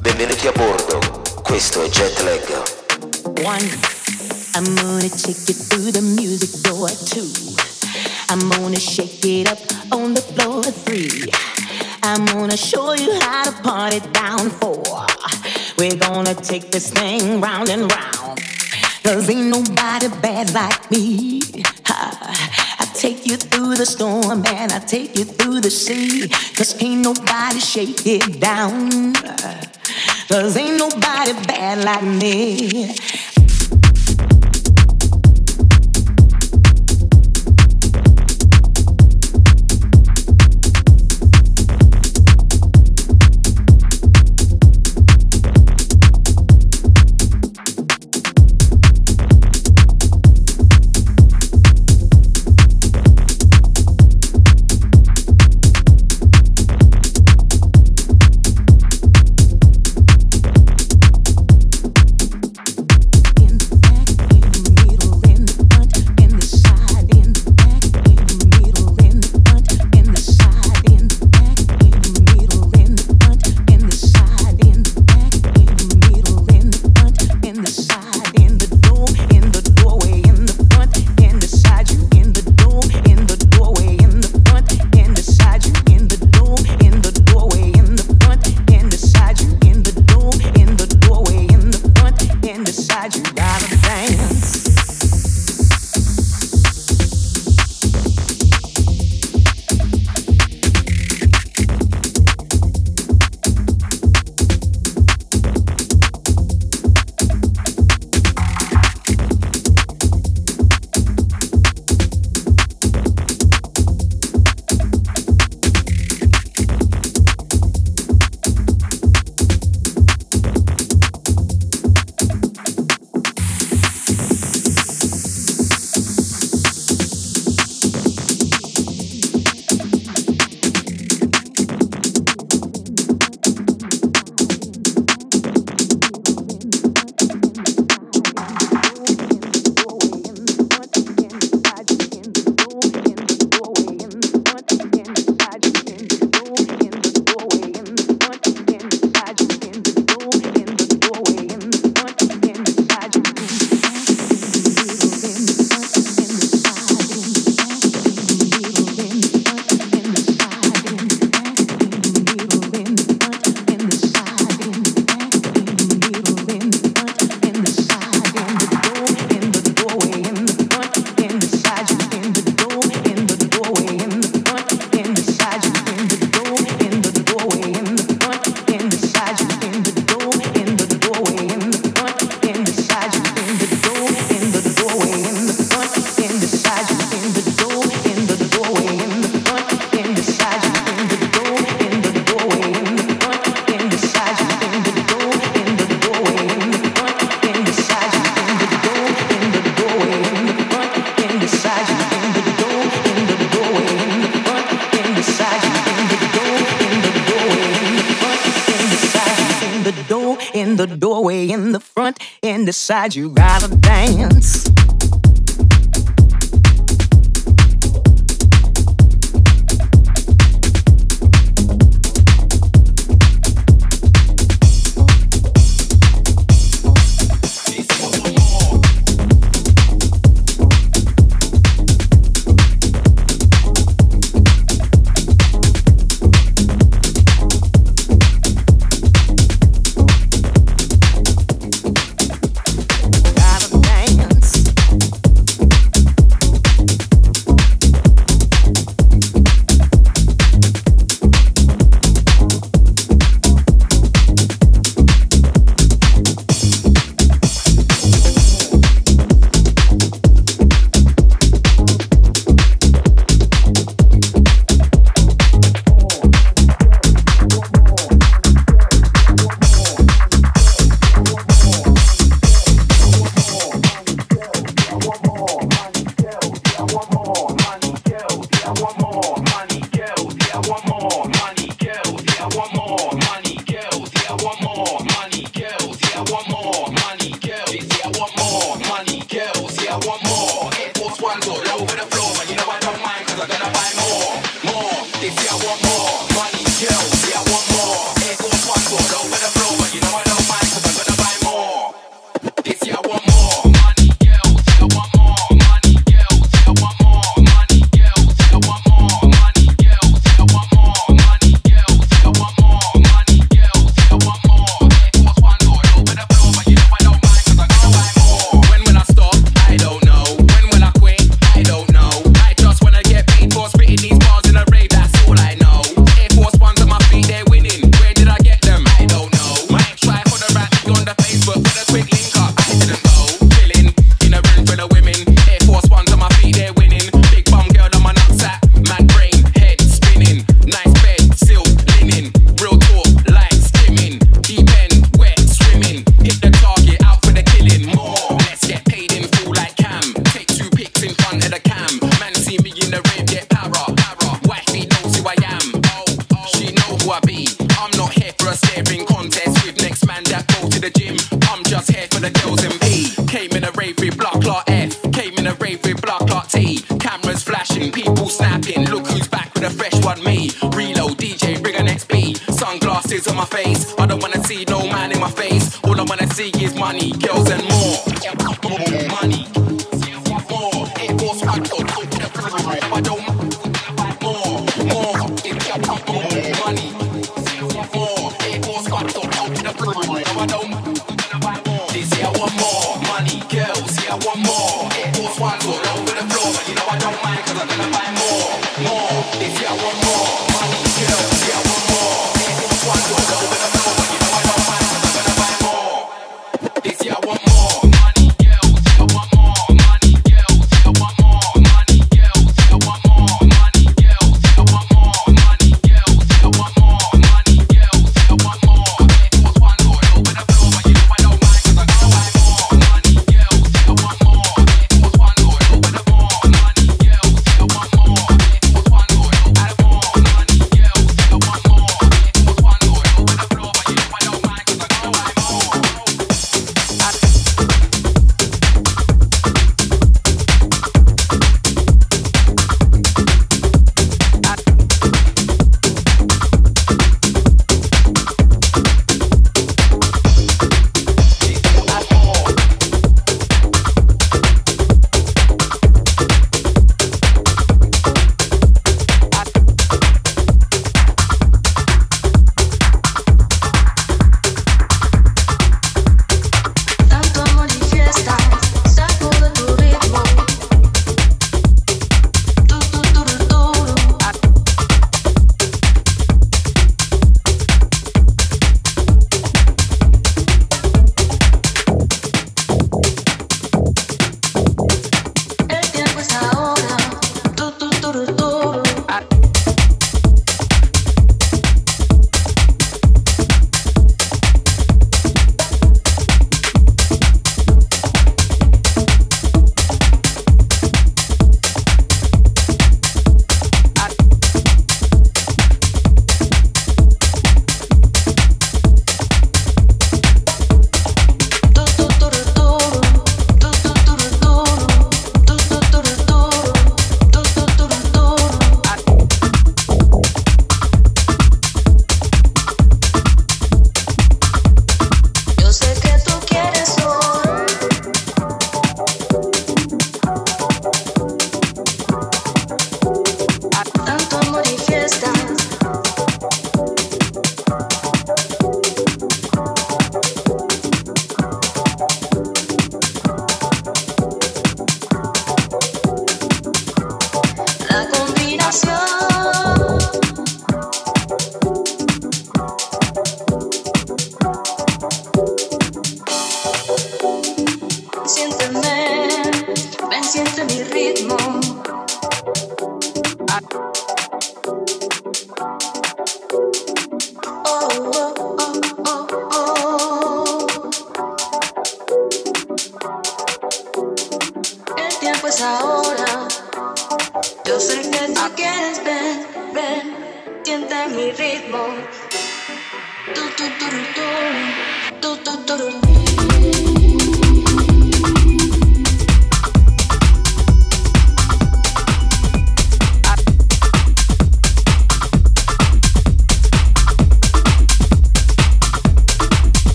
Benvenuti a bordo, questo è Jetlag. One, I'm gonna take you through the music door. Two, I'm gonna shake it up on the floor. Three, I'm gonna show you how to party down. Four, we're gonna take this thing round and round. Cause ain't nobody bad like me. I take you through the storm and I take you through the sea. Cause ain't nobody shake it down. Cause ain't nobody bad like me. Decide you gotta women.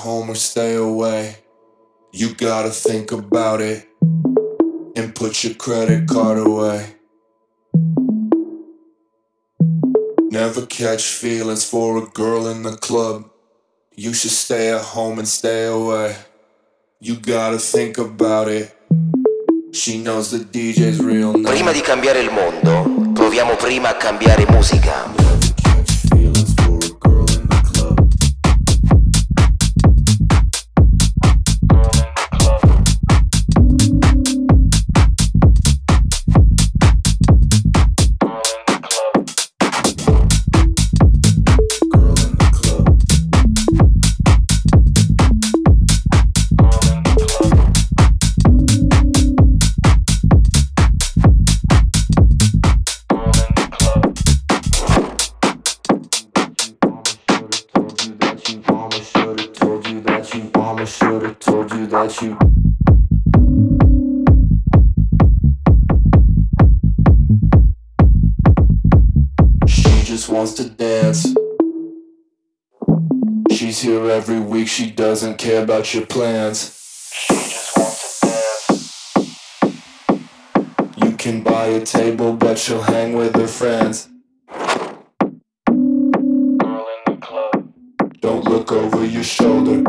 home or stay away. You gotta think about it and put your credit card away. Never catch feelings for a girl in the club. You should stay at home and stay away. You gotta think about it. She knows the DJ's real name. Prima di cambiare il mondo, proviamo prima a cambiare musica. She's here every week. She doesn't care about your plans. She just wants to dance. You can buy a table, but she'll hang with her friends. Girl in the club. Don't look over your shoulder.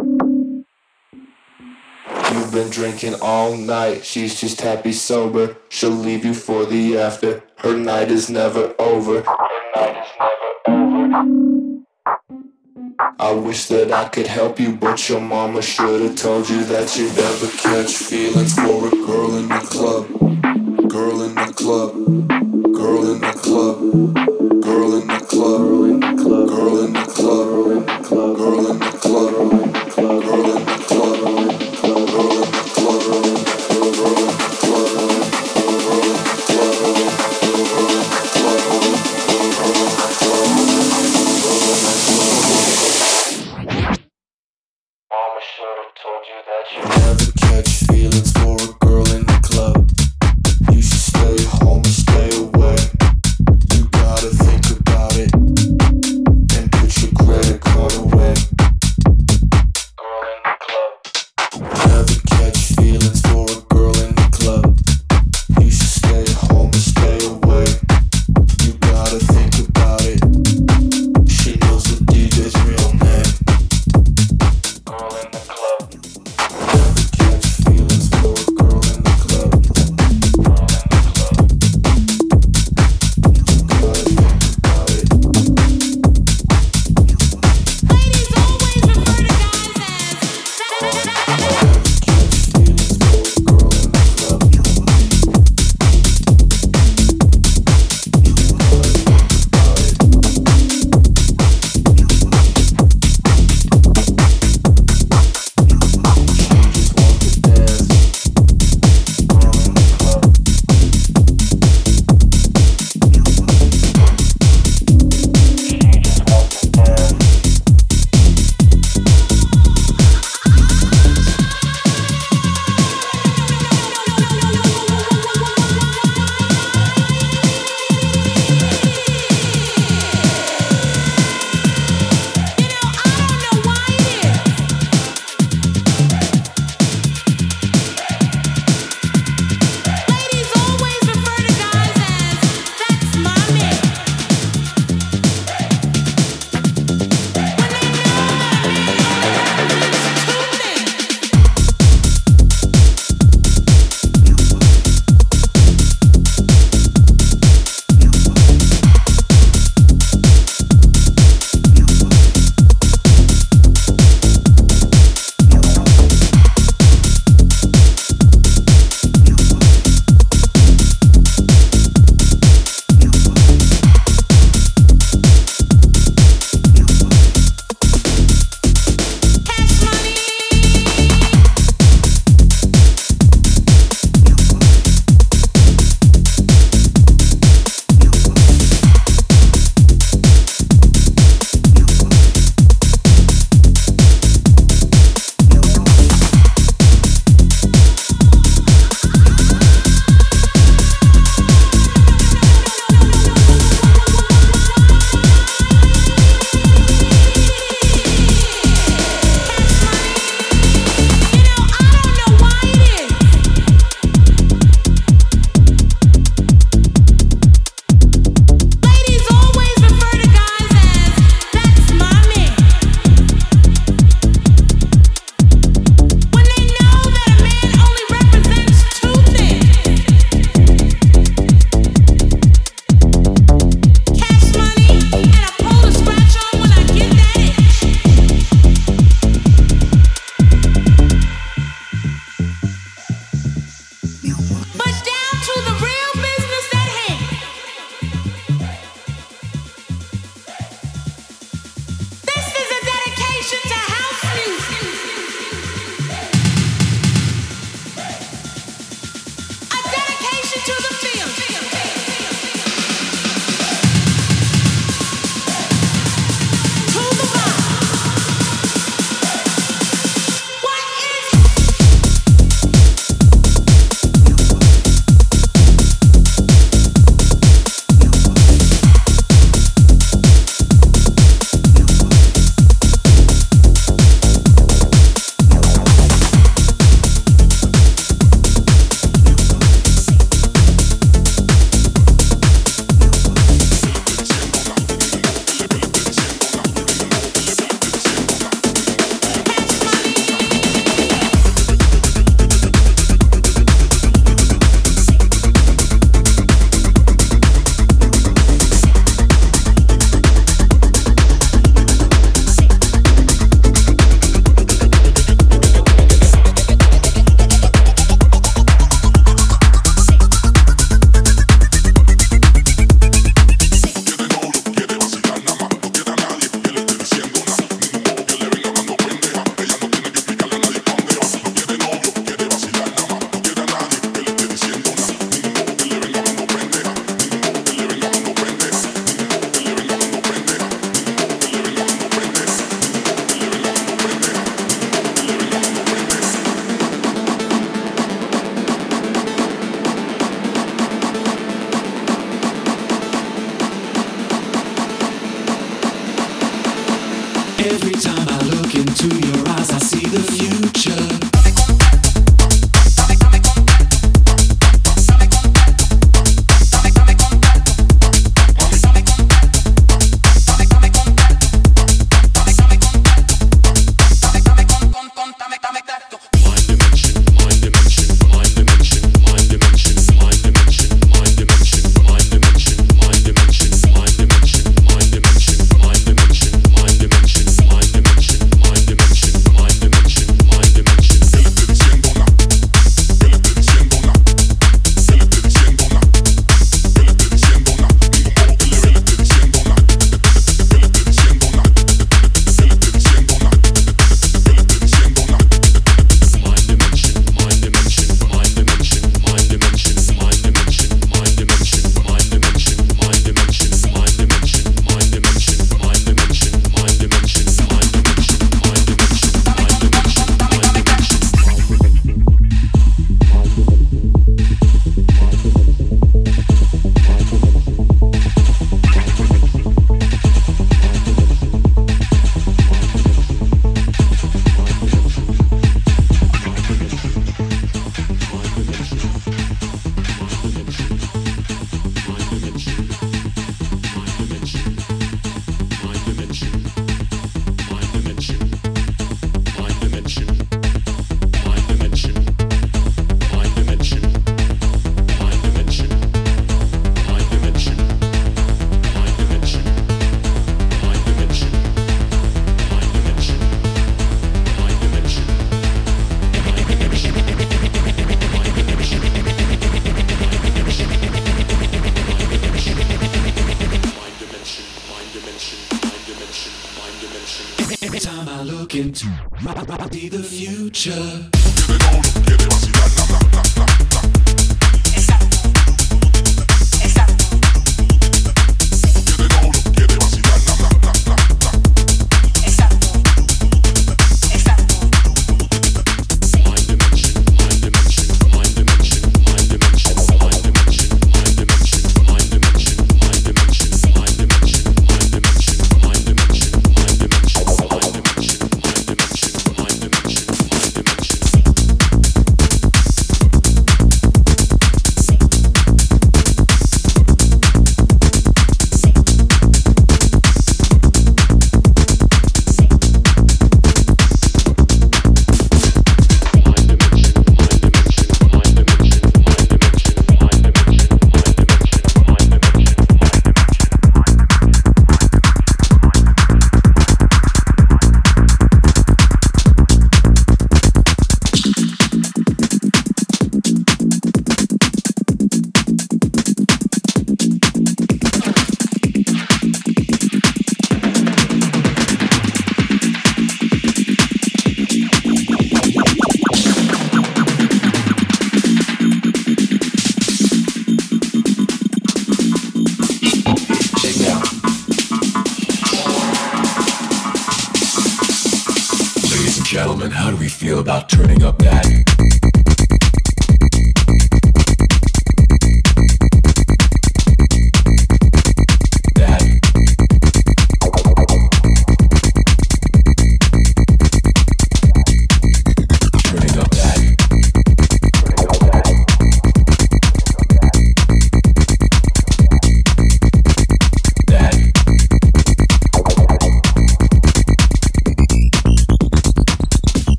You've been drinking all night. She's just happy sober. She'll leave you for the after. Her night is never over. Her night is never over. I wish that I could help you, but your mama should have told you that you'd never catch feelings for a girl in the club. Girl in the club. Girl in the club. Girl in the club. Girl in the club.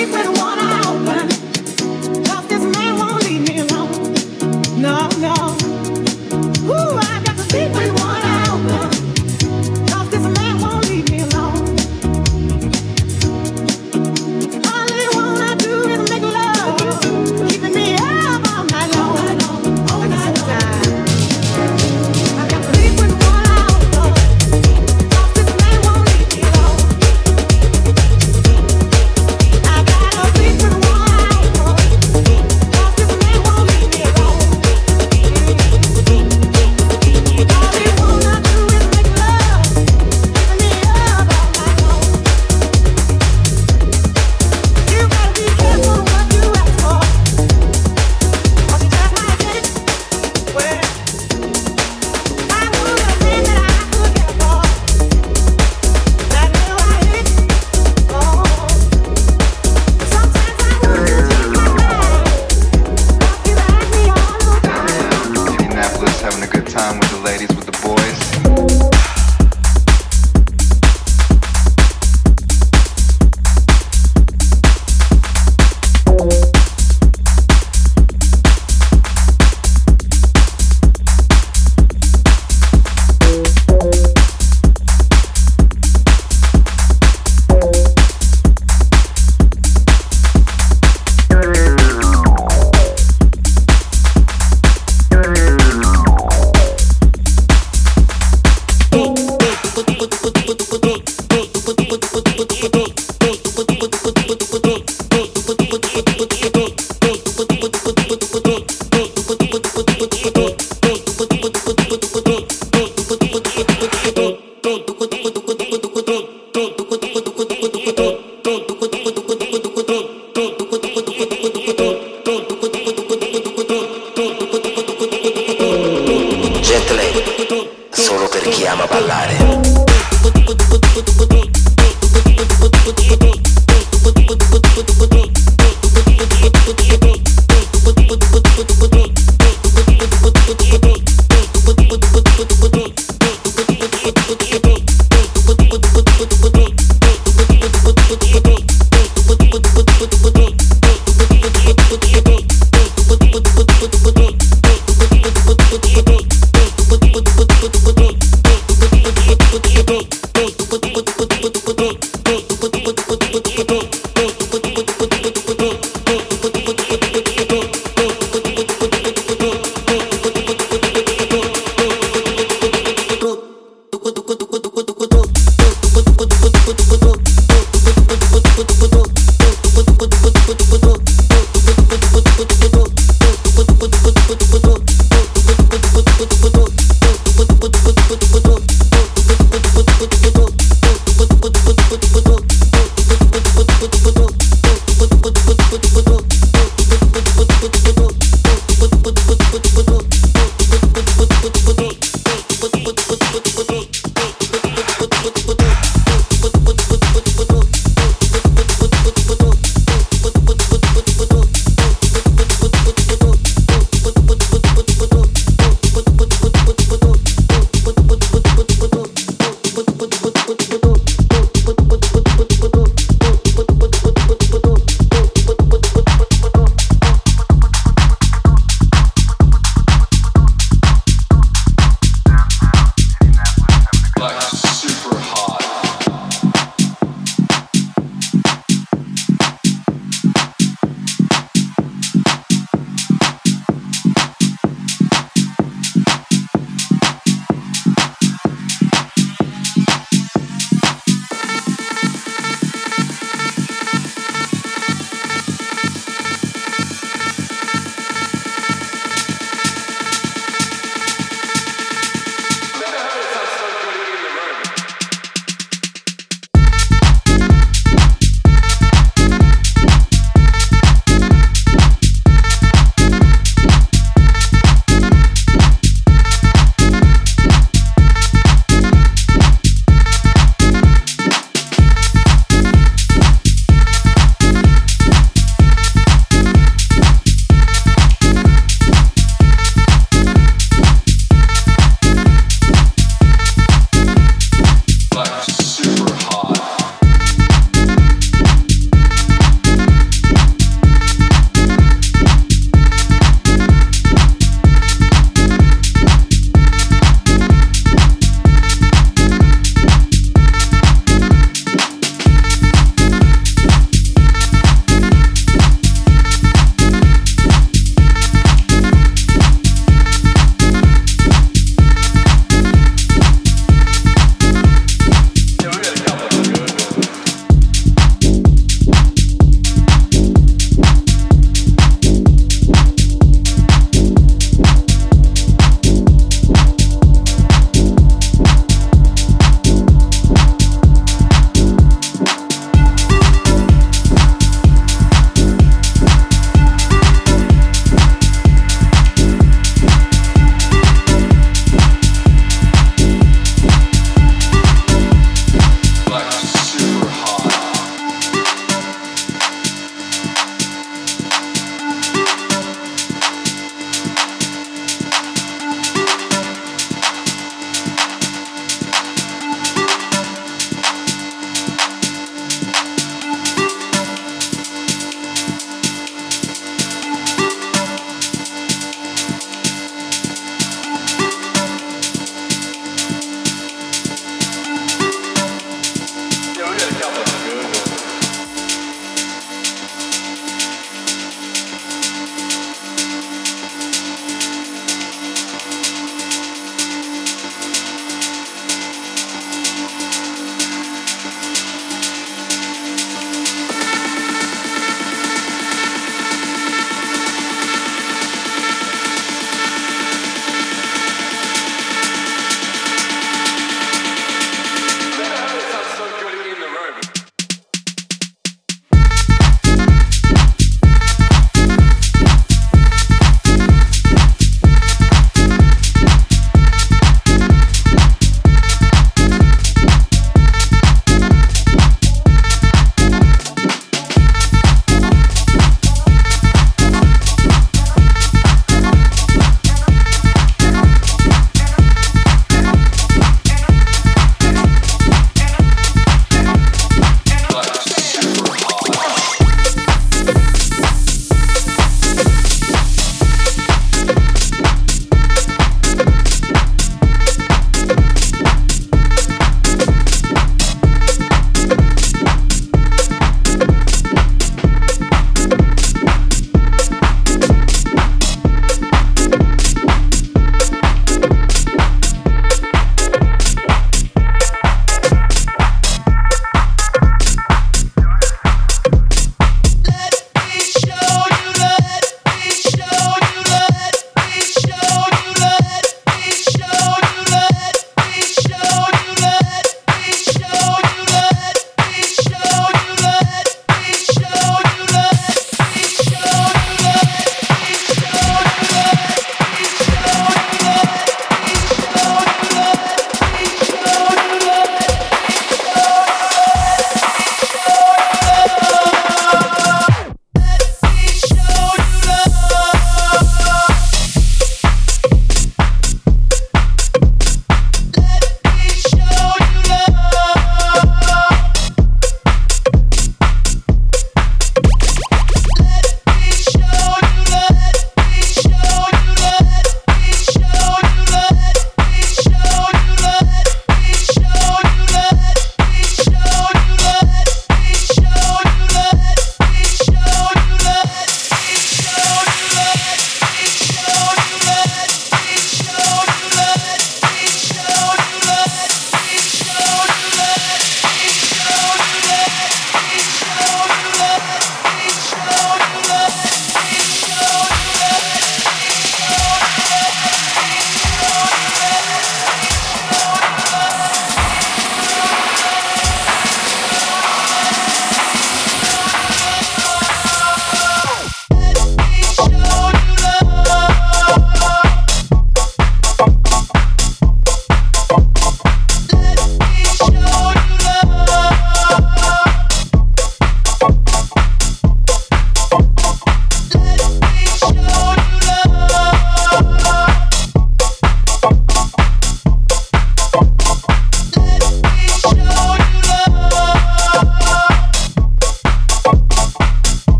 sleep with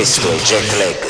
questo è Jet Lake.